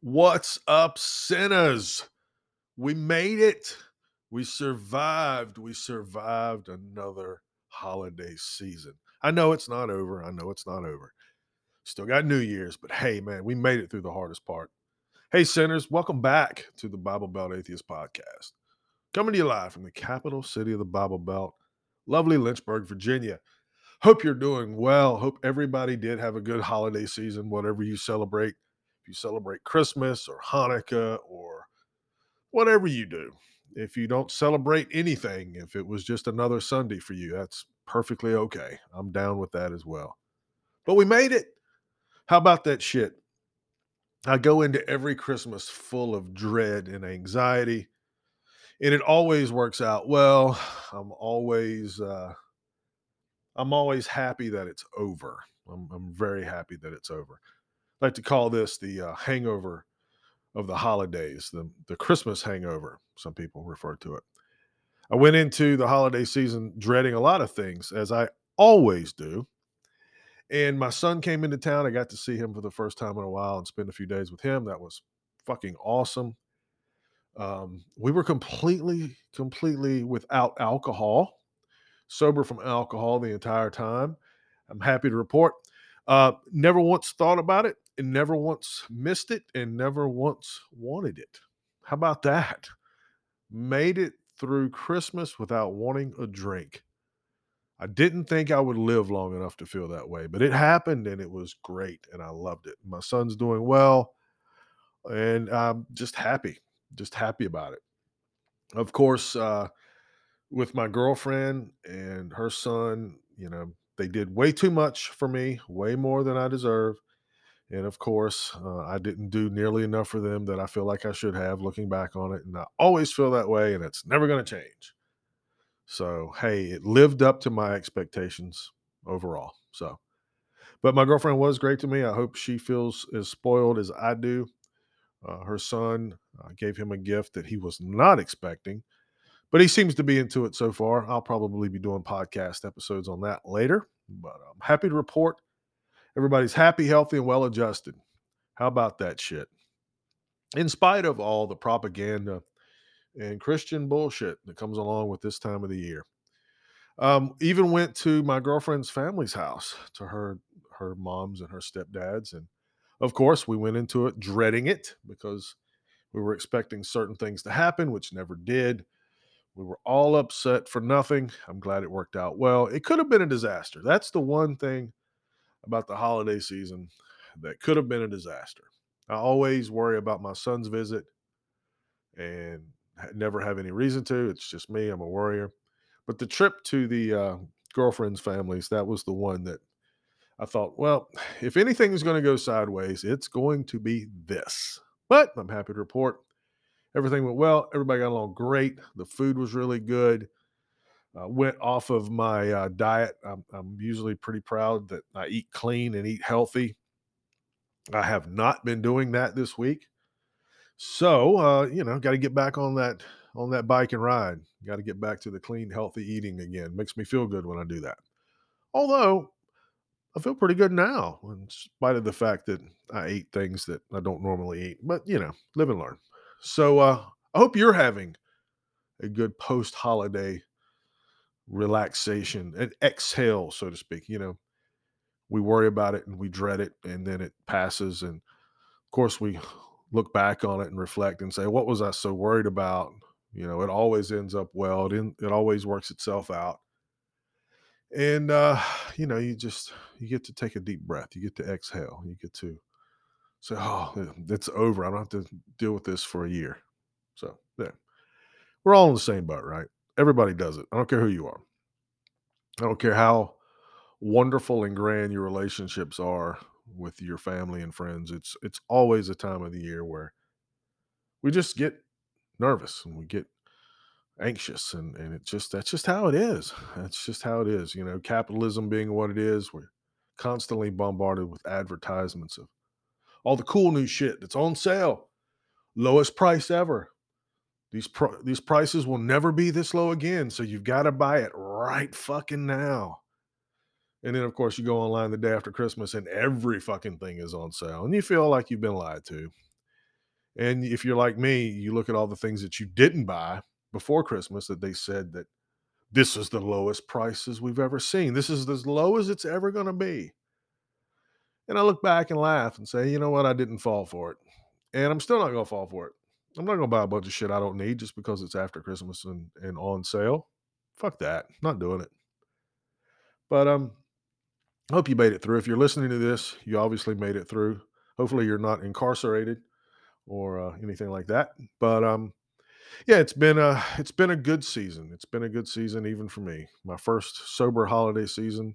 What's up, sinners? We made it. We survived. We survived another holiday season. I know it's not over. I know it's not over. Still got New Year's, but hey, man, we made it through the hardest part. Hey, sinners, welcome back to the Bible Belt Atheist Podcast. Coming to you live from the capital city of the Bible Belt, lovely Lynchburg, Virginia. Hope you're doing well. Hope everybody did have a good holiday season, whatever you celebrate. You celebrate Christmas or Hanukkah or whatever you do. If you don't celebrate anything, if it was just another Sunday for you, that's perfectly okay. I'm down with that as well. But we made it. How about that shit? I go into every Christmas full of dread and anxiety, and it always works out well. I'm always uh, I'm always happy that it's over. I'm, I'm very happy that it's over. I like to call this the uh, hangover of the holidays, the, the Christmas hangover, some people refer to it. I went into the holiday season dreading a lot of things, as I always do. And my son came into town. I got to see him for the first time in a while and spend a few days with him. That was fucking awesome. Um, we were completely, completely without alcohol, sober from alcohol the entire time. I'm happy to report. Uh, never once thought about it and never once missed it and never once wanted it. How about that? Made it through Christmas without wanting a drink. I didn't think I would live long enough to feel that way, but it happened and it was great and I loved it. My son's doing well and I'm just happy, just happy about it. Of course, uh, with my girlfriend and her son, you know, they did way too much for me, way more than I deserve. And of course, uh, I didn't do nearly enough for them that I feel like I should have looking back on it. And I always feel that way, and it's never going to change. So, hey, it lived up to my expectations overall. So, but my girlfriend was great to me. I hope she feels as spoiled as I do. Uh, her son uh, gave him a gift that he was not expecting, but he seems to be into it so far. I'll probably be doing podcast episodes on that later, but I'm happy to report everybody's happy, healthy, and well adjusted. How about that shit? In spite of all the propaganda and Christian bullshit that comes along with this time of the year. Um, even went to my girlfriend's family's house to her her mom's and her stepdad's and of course we went into it dreading it because we were expecting certain things to happen which never did we were all upset for nothing i'm glad it worked out well it could have been a disaster that's the one thing about the holiday season that could have been a disaster i always worry about my son's visit and never have any reason to it's just me i'm a worrier but the trip to the uh, girlfriend's families that was the one that I thought, well, if anything is going to go sideways, it's going to be this. But I'm happy to report everything went well. Everybody got along great. The food was really good. Uh, went off of my uh, diet. I'm, I'm usually pretty proud that I eat clean and eat healthy. I have not been doing that this week. So, uh, you know, got to get back on that on that bike and ride. Got to get back to the clean, healthy eating again. Makes me feel good when I do that. Although I feel pretty good now, in spite of the fact that I ate things that I don't normally eat. But you know, live and learn. So uh, I hope you're having a good post-holiday relaxation and exhale, so to speak. You know, we worry about it and we dread it, and then it passes. And of course, we look back on it and reflect and say, "What was I so worried about?" You know, it always ends up well. It, in, it always works itself out and uh you know you just you get to take a deep breath you get to exhale you get to say oh it's over i don't have to deal with this for a year so yeah we're all in the same boat right everybody does it. I don't care who you are. I don't care how wonderful and grand your relationships are with your family and friends it's it's always a time of the year where we just get nervous and we get anxious and and it's just that's just how it is. That's just how it is you know capitalism being what it is we're constantly bombarded with advertisements of all the cool new shit that's on sale lowest price ever these these prices will never be this low again so you've got to buy it right fucking now and then of course you go online the day after christmas and every fucking thing is on sale and you feel like you've been lied to And if you're like me, you look at all the things that you didn't buy before Christmas that they said that this is the lowest prices we've ever seen. This is as low as it's ever going to be. And I look back and laugh and say, you know what? I didn't fall for it. And I'm still not going to fall for it. I'm not to buy a bunch of shit I don't need just because it's after Christmas and, and on sale. Fuck that. Not doing it. But um, I hope you made it through. If you're listening to this, you obviously made it through. Hopefully, you're not incarcerated or uh, anything like that. But um, yeah, it's been a it's been a good season. It's been a good season even for me. My first sober holiday season.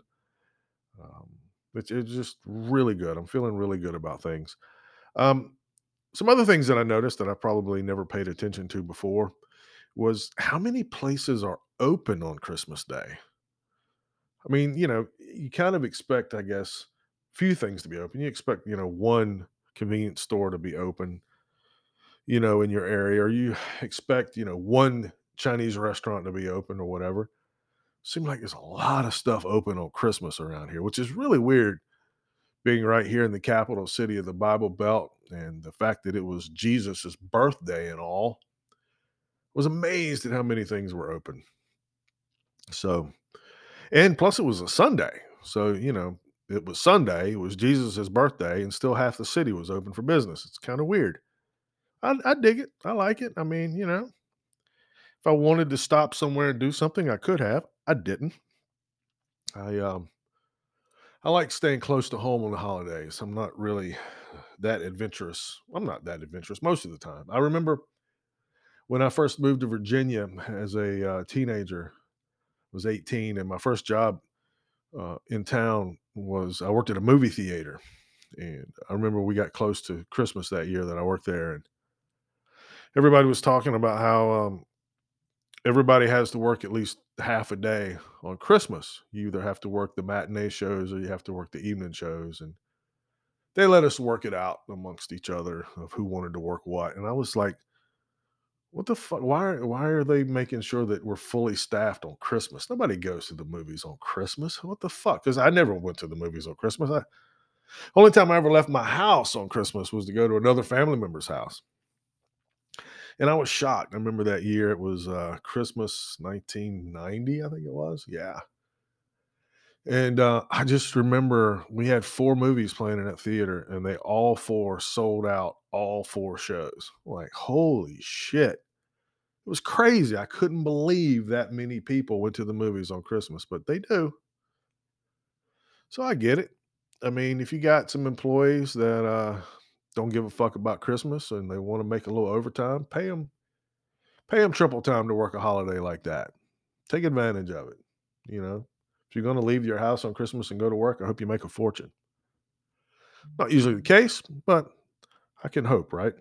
Um, it's, it's just really good. I'm feeling really good about things. Um, some other things that I noticed that I probably never paid attention to before was how many places are open on Christmas Day. I mean, you know, you kind of expect, I guess, few things to be open. You expect, you know, one convenience store to be open, you know, in your area, or you expect, you know, one Chinese restaurant to be open or whatever. Seems like there's a lot of stuff open on Christmas around here, which is really weird being right here in the capital city of the Bible Belt and the fact that it was Jesus's birthday and all. Was amazed at how many things were open. So and plus, it was a Sunday. So, you know, it was Sunday, it was Jesus' birthday, and still half the city was open for business. It's kind of weird. I, I dig it. I like it. I mean, you know, if I wanted to stop somewhere and do something, I could have. I didn't. I um I like staying close to home on the holidays. I'm not really that adventurous. I'm not that adventurous most of the time. I remember when I first moved to Virginia as a uh, teenager, was 18, and my first job uh, in town was I worked at a movie theater, and I remember we got close to Christmas that year that I worked there, and everybody was talking about how um, everybody has to work at least half a day on Christmas. You either have to work the matinee shows or you have to work the evening shows, and they let us work it out amongst each other of who wanted to work what, and I was like what the fuck? Why why are they making sure that we're fully staffed on Christmas? Nobody goes to the movies on Christmas. What the fuck? Because I never went to the movies on Christmas. I, only time I ever left my house on Christmas was to go to another family member's house. And I was shocked. I remember that year it was uh, Christmas 1990, I think it was. Yeah. And uh, I just remember we had four movies playing in that theater, and they all four sold out all four shows. Like, holy shit. It was crazy. I couldn't believe that many people went to the movies on Christmas, but they do. So I get it. I mean, if you got some employees that uh, don't give a fuck about Christmas and they want to make a little overtime, pay them, pay them triple time to work a holiday like that. Take advantage of it. You know, if you're going to leave your house on Christmas and go to work, I hope you make a fortune. Not usually the case, but I can hope, right?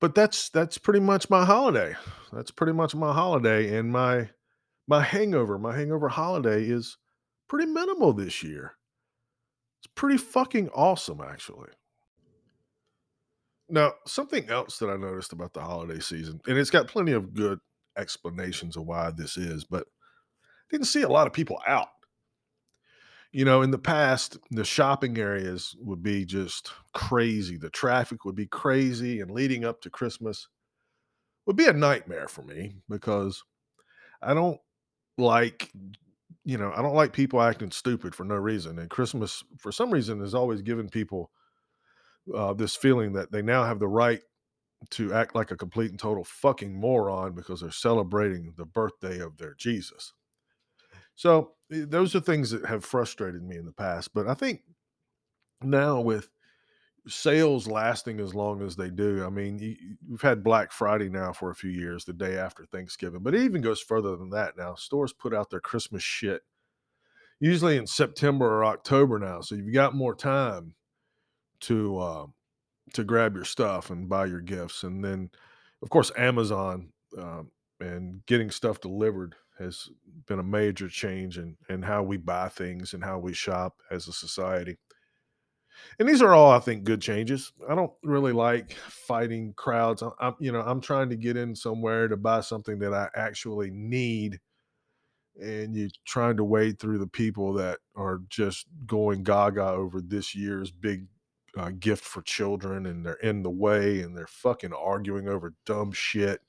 But that's that's pretty much my holiday. That's pretty much my holiday and my my hangover, my hangover holiday is pretty minimal this year. It's pretty fucking awesome actually. Now, something else that I noticed about the holiday season, and it's got plenty of good explanations of why this is, but I didn't see a lot of people out. You know, in the past, the shopping areas would be just crazy. The traffic would be crazy, and leading up to Christmas would be a nightmare for me because I don't like, you know, I don't like people acting stupid for no reason. And Christmas, for some reason, has always given people uh, this feeling that they now have the right to act like a complete and total fucking moron because they're celebrating the birthday of their Jesus. So eh, those are things that have frustrated me in the past. But I think now with sales lasting as long as they do, I mean, we've had Black Friday now for a few years, the day after Thanksgiving, but it even goes further than that now. Stores put out their Christmas shit usually in September or October now. So you've got more time to uh, to grab your stuff and buy your gifts, and then of course Amazon um, and getting stuff delivered has been a major change in, in how we buy things and how we shop as a society. And these are all, I think, good changes. I don't really like fighting crowds. I'm, I'm, you know, I'm trying to get in somewhere to buy something that I actually need, and you're trying to wade through the people that are just going gaga over this year's big uh, gift for children and they're in the way and they're fucking arguing over dumb shit.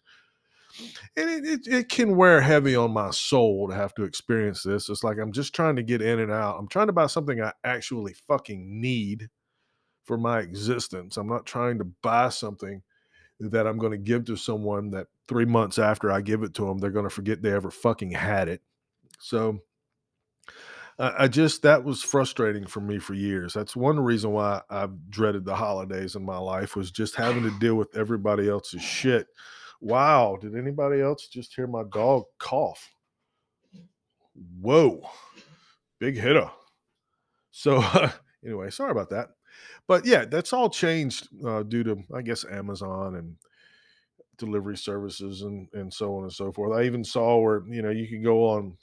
And it, it, it can wear heavy on my soul to have to experience this. It's like I'm just trying to get in and out. I'm trying to buy something I actually fucking need for my existence. I'm not trying to buy something that I'm going to give to someone that three months after I give it to them, they're going to forget they ever fucking had it. So I, I just, that was frustrating for me for years. That's one reason why I've dreaded the holidays in my life was just having to deal with everybody else's shit. Wow. Did anybody else just hear my dog cough? Whoa. Big hitter. So, uh, anyway, sorry about that. But yeah, that's all changed uh, due to, I guess, Amazon and delivery services and and so on and so forth. I even saw where you know you can go on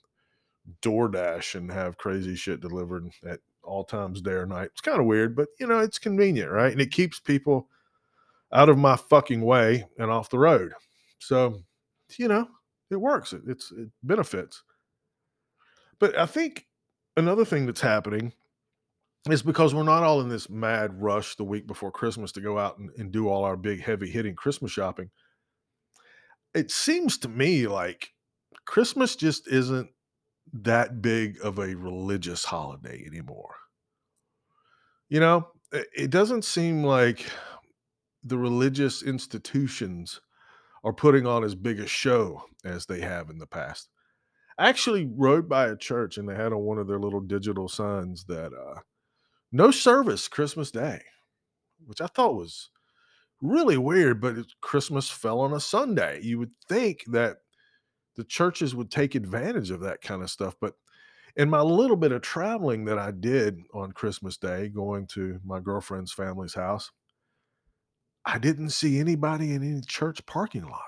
DoorDash and have crazy shit delivered at all times, day or night. It's kind of weird, but you know it's convenient, right? And it keeps people out of my fucking way and off the road. So, you know, it works. It, it's it benefits. But I think another thing that's happening is because we're not all in this mad rush the week before Christmas to go out and, and do all our big heavy hitting Christmas shopping. It seems to me like Christmas just isn't that big of a religious holiday anymore. You know, it, it doesn't seem like the religious institutions are putting on as big a show as they have in the past. I actually rode by a church and they had on one of their little digital signs that uh, no service Christmas Day, which I thought was really weird, but Christmas fell on a Sunday. You would think that the churches would take advantage of that kind of stuff. But in my little bit of traveling that I did on Christmas Day, going to my girlfriend's family's house, I didn't see anybody in any church parking lot.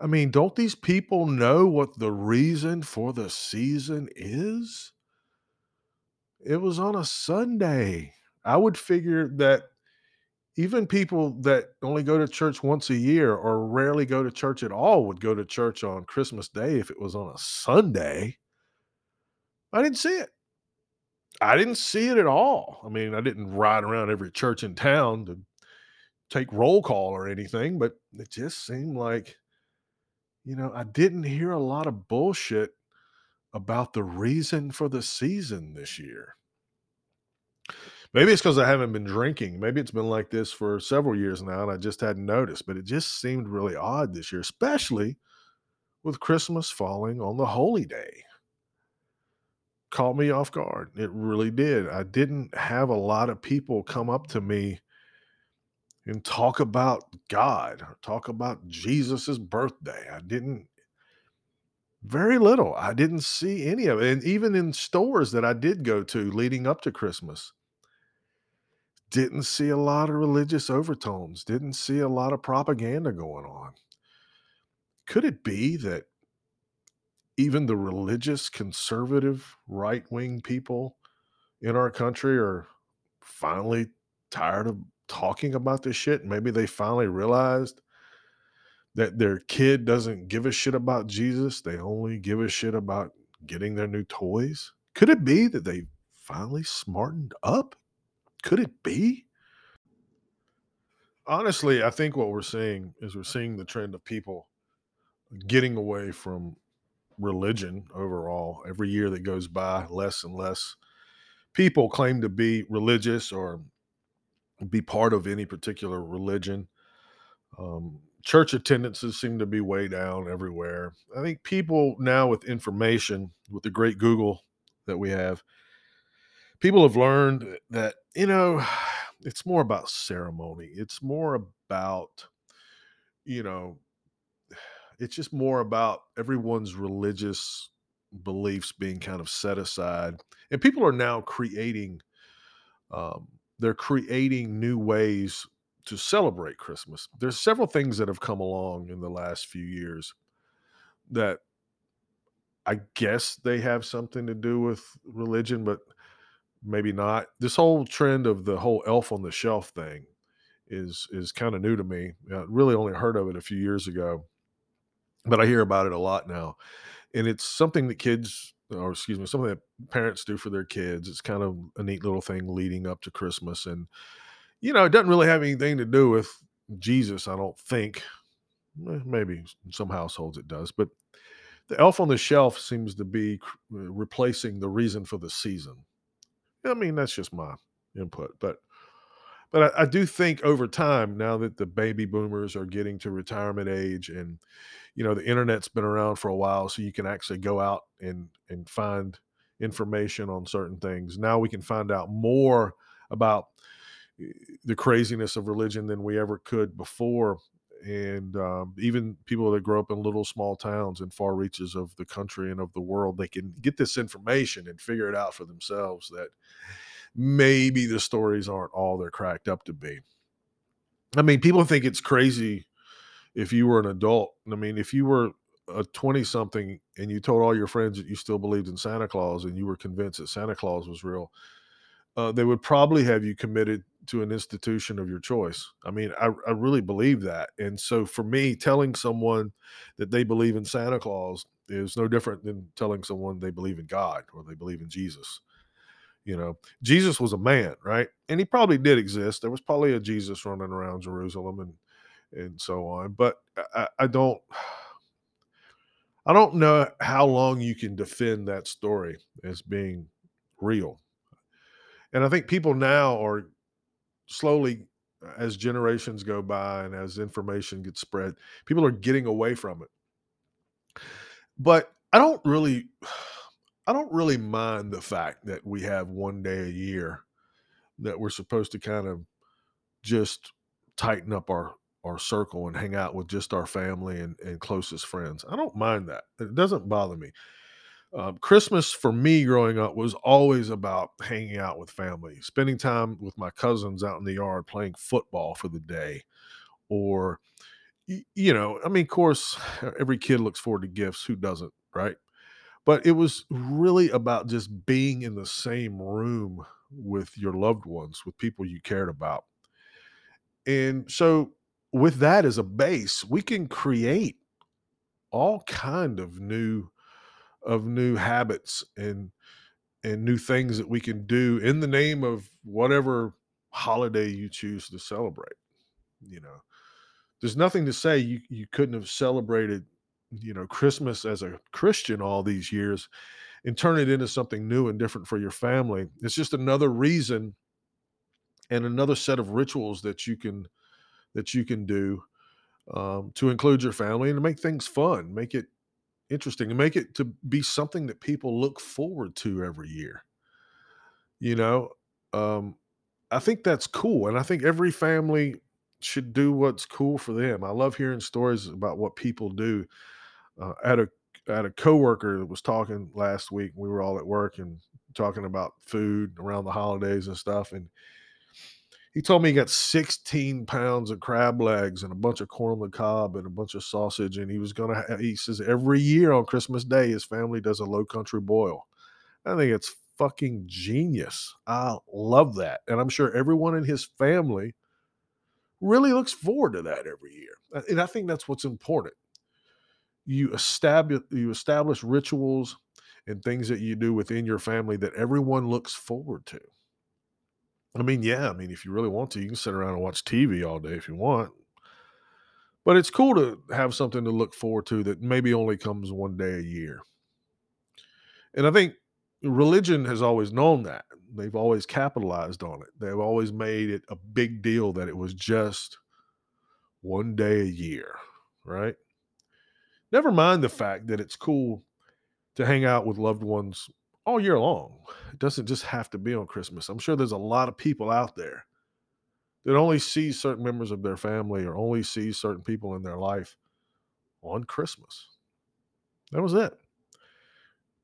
I mean, don't these people know what the reason for the season is? It was on a Sunday. I would figure that even people that only go to church once a year or rarely go to church at all would go to church on Christmas Day if it was on a Sunday. I didn't see it. I didn't see it at all. I mean, I didn't ride around every church in town to take roll call or anything, but it just seemed like, you know, I didn't hear a lot of bullshit about the reason for the season this year. Maybe it's because I haven't been drinking. Maybe it's been like this for several years now and I just hadn't noticed, but it just seemed really odd this year, especially with Christmas falling on the holy day. Caught me off guard. It really did. I didn't have a lot of people come up to me and talk about God or talk about Jesus's birthday. I didn't very little. I didn't see any of it. And even in stores that I did go to leading up to Christmas, didn't see a lot of religious overtones, didn't see a lot of propaganda going on. Could it be that even the religious, conservative, right wing people in our country are finally tired of talking about this shit? Maybe they finally realized that their kid doesn't give a shit about Jesus. They only give a shit about getting their new toys. Could it be that they finally smartened up? Could it be? Honestly, I think what we're seeing is we're seeing the trend of people getting away from religion overall. Every year that goes by, less and less people claim to be religious or be part of any particular religion. Um, church attendances seem to be way down everywhere. I think people now with information, with the great Google that we have, people have learned that, you know, it's more about ceremony. It's more about, you know, it's just more about everyone's religious beliefs being kind of set aside. And people are now creating, um, they're creating new ways to celebrate Christmas. There's several things that have come along in the last few years that I guess they have something to do with religion, but maybe not. This whole trend of the whole elf on the shelf thing is is kind of new to me. I really only heard of it a few years ago, but I hear about it a lot now. And it's something that kids or excuse me, something that parents do for their kids. It's kind of a neat little thing leading up to Christmas. And, you know, it doesn't really have anything to do with Jesus, I don't think. Maybe some households it does. But the elf on the shelf seems to be uh, replacing the reason for the season. I mean, that's just my input. But but I, I do think over time, now that the baby boomers are getting to retirement age and you know the internet's been around for a while so you can actually go out and and find information on certain things. Now we can find out more about eh, the craziness of religion than we ever could before and um, even people that grow up in little small towns in far reaches of the country and of the world they can get this information and figure it out for themselves that maybe the stories aren't all they're cracked up to be i mean people think it's crazy if you were an adult, I mean, if you were a 20 something and you told all your friends that you still believed in Santa Claus and you were convinced that Santa Claus was real, uh, they would probably have you committed to an institution of your choice. I mean, I, I really believe that. And so for me, telling someone that they believe in Santa Claus is no different than telling someone they believe in God or they believe in Jesus. You know, Jesus was a man, right? And he probably did exist. There was probably a Jesus running around Jerusalem and and so on. But I, I don't I don't know how long you can defend that story as being real. And I think people now are slowly as generations go by and as information gets spread, people are getting away from it. But I don't really I don't really mind the fact that we have one day a year that we're supposed to kind of just tighten up our our circle and hang out with just our family and, and closest friends. I don't mind that. It doesn't bother me. Um, Christmas for me growing up was always about hanging out with family, spending time with my cousins out in the yard playing football for the day. Or, you know, I mean, of course, every kid looks forward to gifts. Who doesn't, right? But it was really about just being in the same room with your loved ones, with people you cared about and so with that as a base, we can create all kind of new of new habits and and new things that we can do in the name of whatever holiday you choose to celebrate. You know, there's nothing to say you you couldn't have celebrated, you know, Christmas as a Christian all these years and turn it into something new and different for your family. It's just another reason and another set of rituals that you can that you can do um, to include your family and to make things fun, make it interesting, and make it to be something that people look forward to every year. You know, um, I think that's cool, and I think every family should do what's cool for them. I love hearing stories about what people do. Uh, I had a I had a coworker that was talking last week. We were all at work and talking about food around the holidays and stuff, and he told me he got 16 pounds of crab legs and a bunch of corn on the cob and a bunch of sausage. And he was to, he says, every year on Christmas Day, his family does a low country boil. I think it's fucking genius. I love that. And I'm sure everyone in his family really looks forward to that every year. And I think that's what's important. You establish, you establish rituals and things that you do within your family that everyone looks forward to. I mean, yeah, I mean, if you really want to, you can sit around and watch TV all day if you want. But it's cool to have something to look forward to that maybe only comes one day a year. And I think religion has always known that. They've always capitalized on it. They've always made it a big deal that it was just one day a year, right? Never mind the fact that it's cool to hang out with loved ones all year long. It doesn't just have to be on Christmas. I'm sure there's a lot of people out there that only see certain members of their family or only see certain people in their life on Christmas. That was it.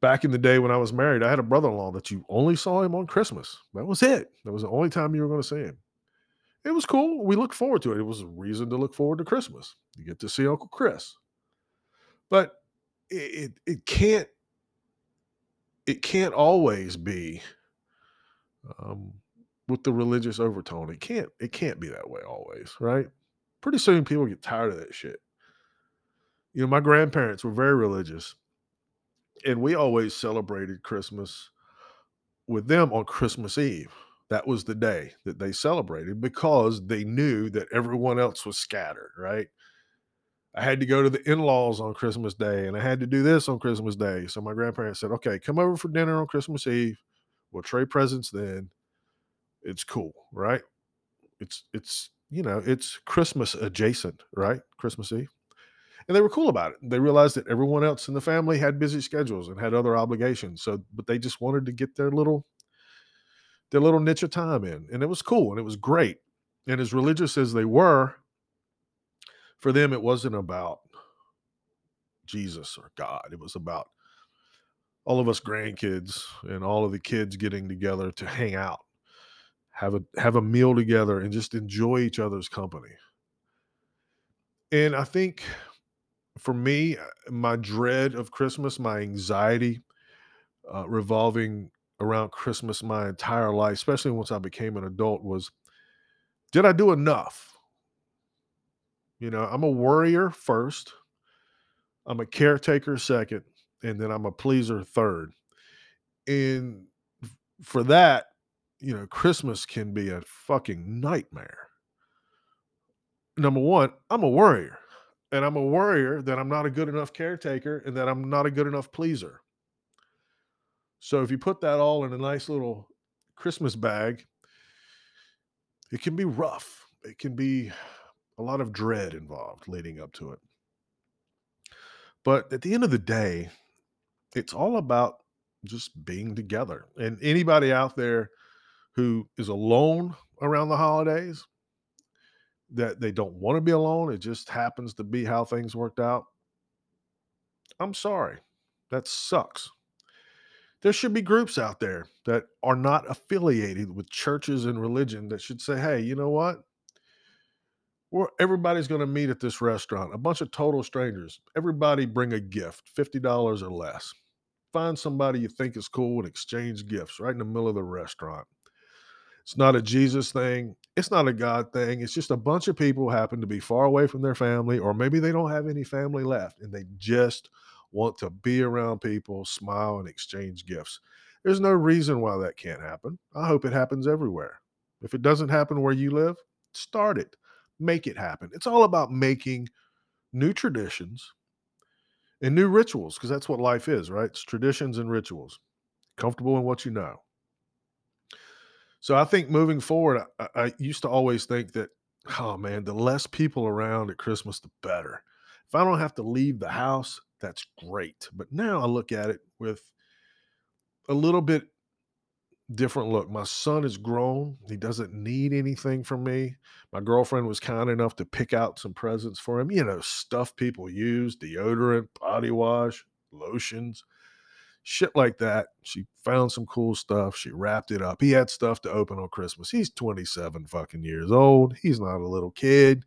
Back in the day when I was married, I had a brother in law that you only saw him on Christmas. That was it. That was the only time you were going to see him. It was cool. We looked forward to it. It was a reason to look forward to Christmas. You get to see Uncle Chris. But it, it, can't it can't always be um, with the religious overtone. It can't it can't be that way always, right? Pretty soon people get tired of that shit. You know, my grandparents were very religious, And we always celebrated Christmas with them on Christmas Eve. That was the day that they celebrated because they knew that everyone else was scattered, right? I had to go to the in-laws on Christmas Day and I had to do this on Christmas Day. So my grandparents said, "Okay, come over for dinner on Christmas Eve. We'll trade presents then. It's cool, right? It's it's you know, it's Christmas adjacent, right? Christmas Eve." And they were cool about it. They realized that everyone else in the family had busy schedules and had other obligations. So, but they just wanted to get their little their little niche of time in. And it was cool and it was great. And as religious as they were, for them it wasn't about Jesus or God. It was about all of us grandkids and all of the kids getting together to hang out, have a have a meal together and just enjoy each other's company. And I think for me, uh, my dread of Christmas, my anxiety uh, revolving around Christmas my entire life, especially once I became an adult, was did I do enough? You know, I'm a worrier first, I'm a caretaker second, and then I'm a pleaser third. And for that, you know, Christmas can be a fucking nightmare. Number one, I'm a worrier. And I'm a worrier that I'm not a good enough caretaker and that I'm not a good enough pleaser. So if you put that all in a nice little Christmas bag, it can be rough. It can be a lot of dread involved leading up to it. But at the end of the day, it's all about just being together. And anybody out there who is alone around the holidays, that they don't want to be alone, it just happens to be how things worked out. I'm sorry. That sucks. There should be groups out there that are not affiliated with churches and religion that should say, hey, you know what? Everybody's going to meet at this restaurant, a bunch of total strangers. Everybody bring a gift, $50 or less. Find somebody you think is cool and exchange gifts right in the middle of the restaurant. It's not a Jesus thing. It's not a God thing. It's just a bunch of people happen to be far away from their family, or maybe they don't have any family left and they just want to be around people, smile, and exchange gifts. There's no reason why that can't happen. I hope it happens everywhere. If it doesn't happen where you live, start it, make it happen. It's all about making new traditions and new rituals because that's what life is, right? It's traditions and rituals. Comfortable in what you know. So I think moving forward, I, I used to always think that, oh man, the less people around at Christmas, the better. If I don't have to leave the house, that's great. But now I look at it with a little bit different look. My son is grown. He doesn't need anything from me. My girlfriend was kind enough to pick out some presents for him, you know, stuff people use, deodorant, body wash, lotions shit like that. She found some cool stuff. She wrapped it up. He had stuff to open on Christmas. He's 27 fucking years old. He's not a little kid,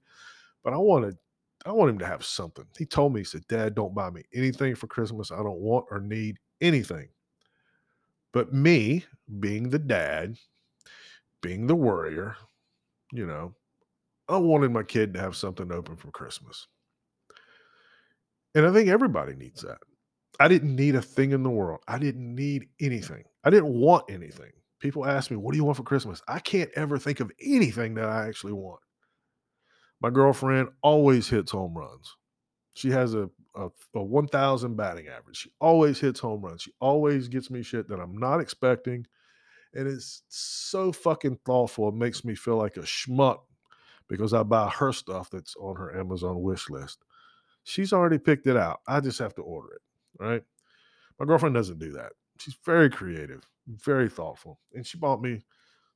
but I wanted I want him to have something. He told me, he said, Dad, don't buy me anything for Christmas. I don't want or need anything. But me, being the dad, being the worrier, you know, I wanted my kid to have something open for Christmas. And I think everybody needs that. I didn't need a thing in the world. I didn't need anything. I didn't want anything. People ask me, "What do you want for Christmas?" I can't ever think of anything that I actually want. My girlfriend always hits home runs. She has a a, a 1000 batting average. She always hits home runs. She always gets me shit that I'm not expecting. And it's so fucking thoughtful. It makes me feel like a schmuck because I buy her stuff that's on her Amazon wish list. She's already picked it out. I just have to order it right? My girlfriend doesn't do that. She's very creative, very thoughtful, and she bought me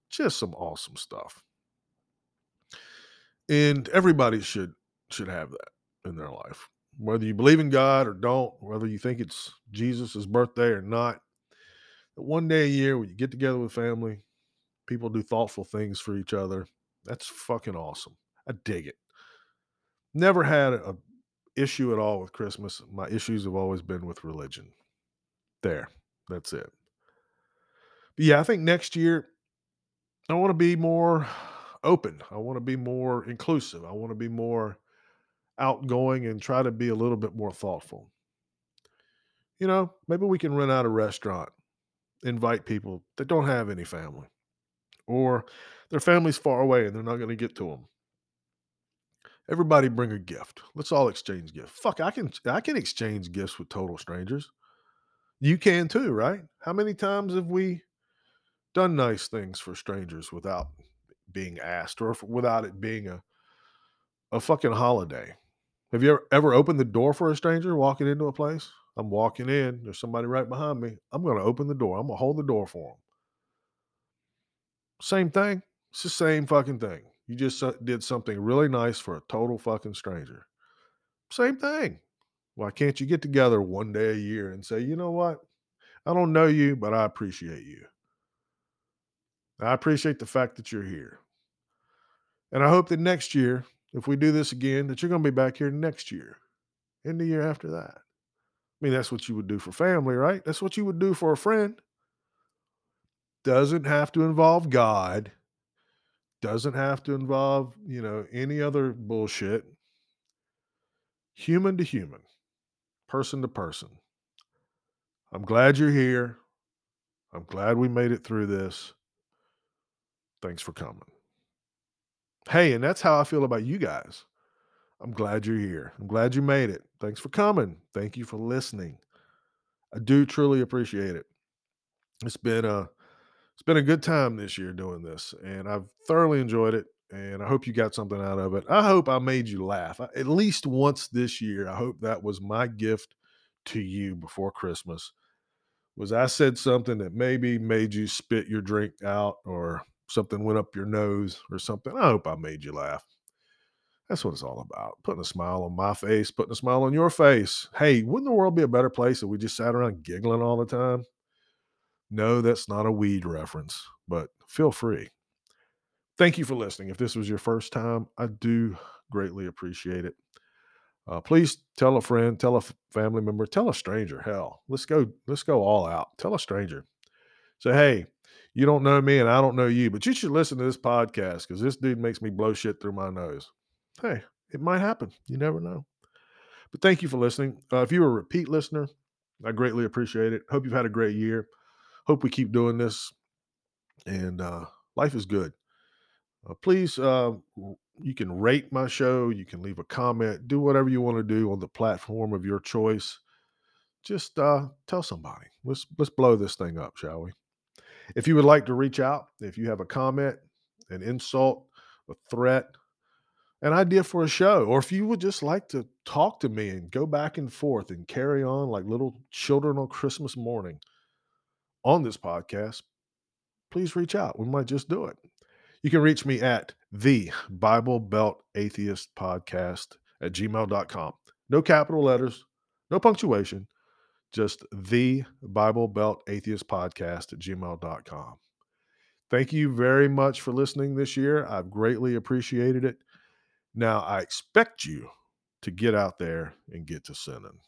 just some awesome stuff. And everybody should should have that in their life. Whether you believe in God or don't, whether you think it's Jesus' birthday or not, the one day a year when you get together with family, people do thoughtful things for each other. That's fucking awesome. I dig it. Never had a issue at all with Christmas. My issues have always been with religion. There. That's it. But yeah, I think next year I want to be more open. I want to be more inclusive. I want to be more outgoing and try to be a little bit more thoughtful. You know, maybe we can rent out a restaurant, invite people that don't have any family, or their family's far away and they're not going to get to them. Everybody bring a gift. Let's all exchange gifts. Fuck, I can I can exchange gifts with total strangers. You can too, right? How many times have we done nice things for strangers without being asked or without it being a a fucking holiday? Have you ever, ever opened the door for a stranger walking into a place? I'm walking in, there's somebody right behind me. I'm going to open the door. I'm going to hold the door for them. Same thing. It's the same fucking thing. You just did something really nice for a total fucking stranger. Same thing. Why can't you get together one day a year and say, you know what? I don't know you, but I appreciate you. I appreciate the fact that you're here. And I hope that next year, if we do this again, that you're going to be back here next year and the year after that. I mean, that's what you would do for family, right? That's what you would do for a friend. Doesn't have to involve God, doesn't have to involve, you know, any other bullshit. Human to human, person to person. I'm glad you're here. I'm glad we made it through this. Thanks for coming. Hey, and that's how I feel about you guys. I'm glad you're here. I'm glad you made it. Thanks for coming. Thank you for listening. I do truly appreciate it. It's been a it's been a good time this year doing this, and I've thoroughly enjoyed it. And I hope you got something out of it. I hope I made you laugh at least once this year. I hope that was my gift to you before Christmas. Was I said something that maybe made you spit your drink out or something went up your nose or something? I hope I made you laugh. That's what it's all about. Putting a smile on my face, putting a smile on your face. Hey, wouldn't the world be a better place if we just sat around giggling all the time? No, that's not a weed reference, but feel free. Thank you for listening. If this was your first time, I do greatly appreciate it. Uh, please tell a friend, tell a family member, tell a stranger. Hell, let's go, let's go all out. Tell a stranger. Say, hey, you don't know me and I don't know you, but you should listen to this podcast because this dude makes me blow shit through my nose hey, it might happen. You never know. But thank you for listening. Uh, if you're a repeat listener, I greatly appreciate it. Hope you've had a great year. Hope we keep doing this. And uh, life is good. Uh, please, uh, you can rate my show. You can leave a comment. Do whatever you want to do on the platform of your choice. Just uh, tell somebody. Let's let's blow this thing up, shall we? If you would like to reach out, if you have a comment, an insult, a threat, an idea for a show, or if you would just like to talk to me and go back and forth and carry on like little children on Christmas morning on this podcast, please reach out. We might just do it. You can reach me at the Bible Belt Atheist Podcast at gmail.com. No capital letters, no punctuation, just the Bible Belt Atheist Podcast at gmail.com. Thank you very much for listening this year. I've greatly appreciated it. Now, I expect you to get out there and get to sinning.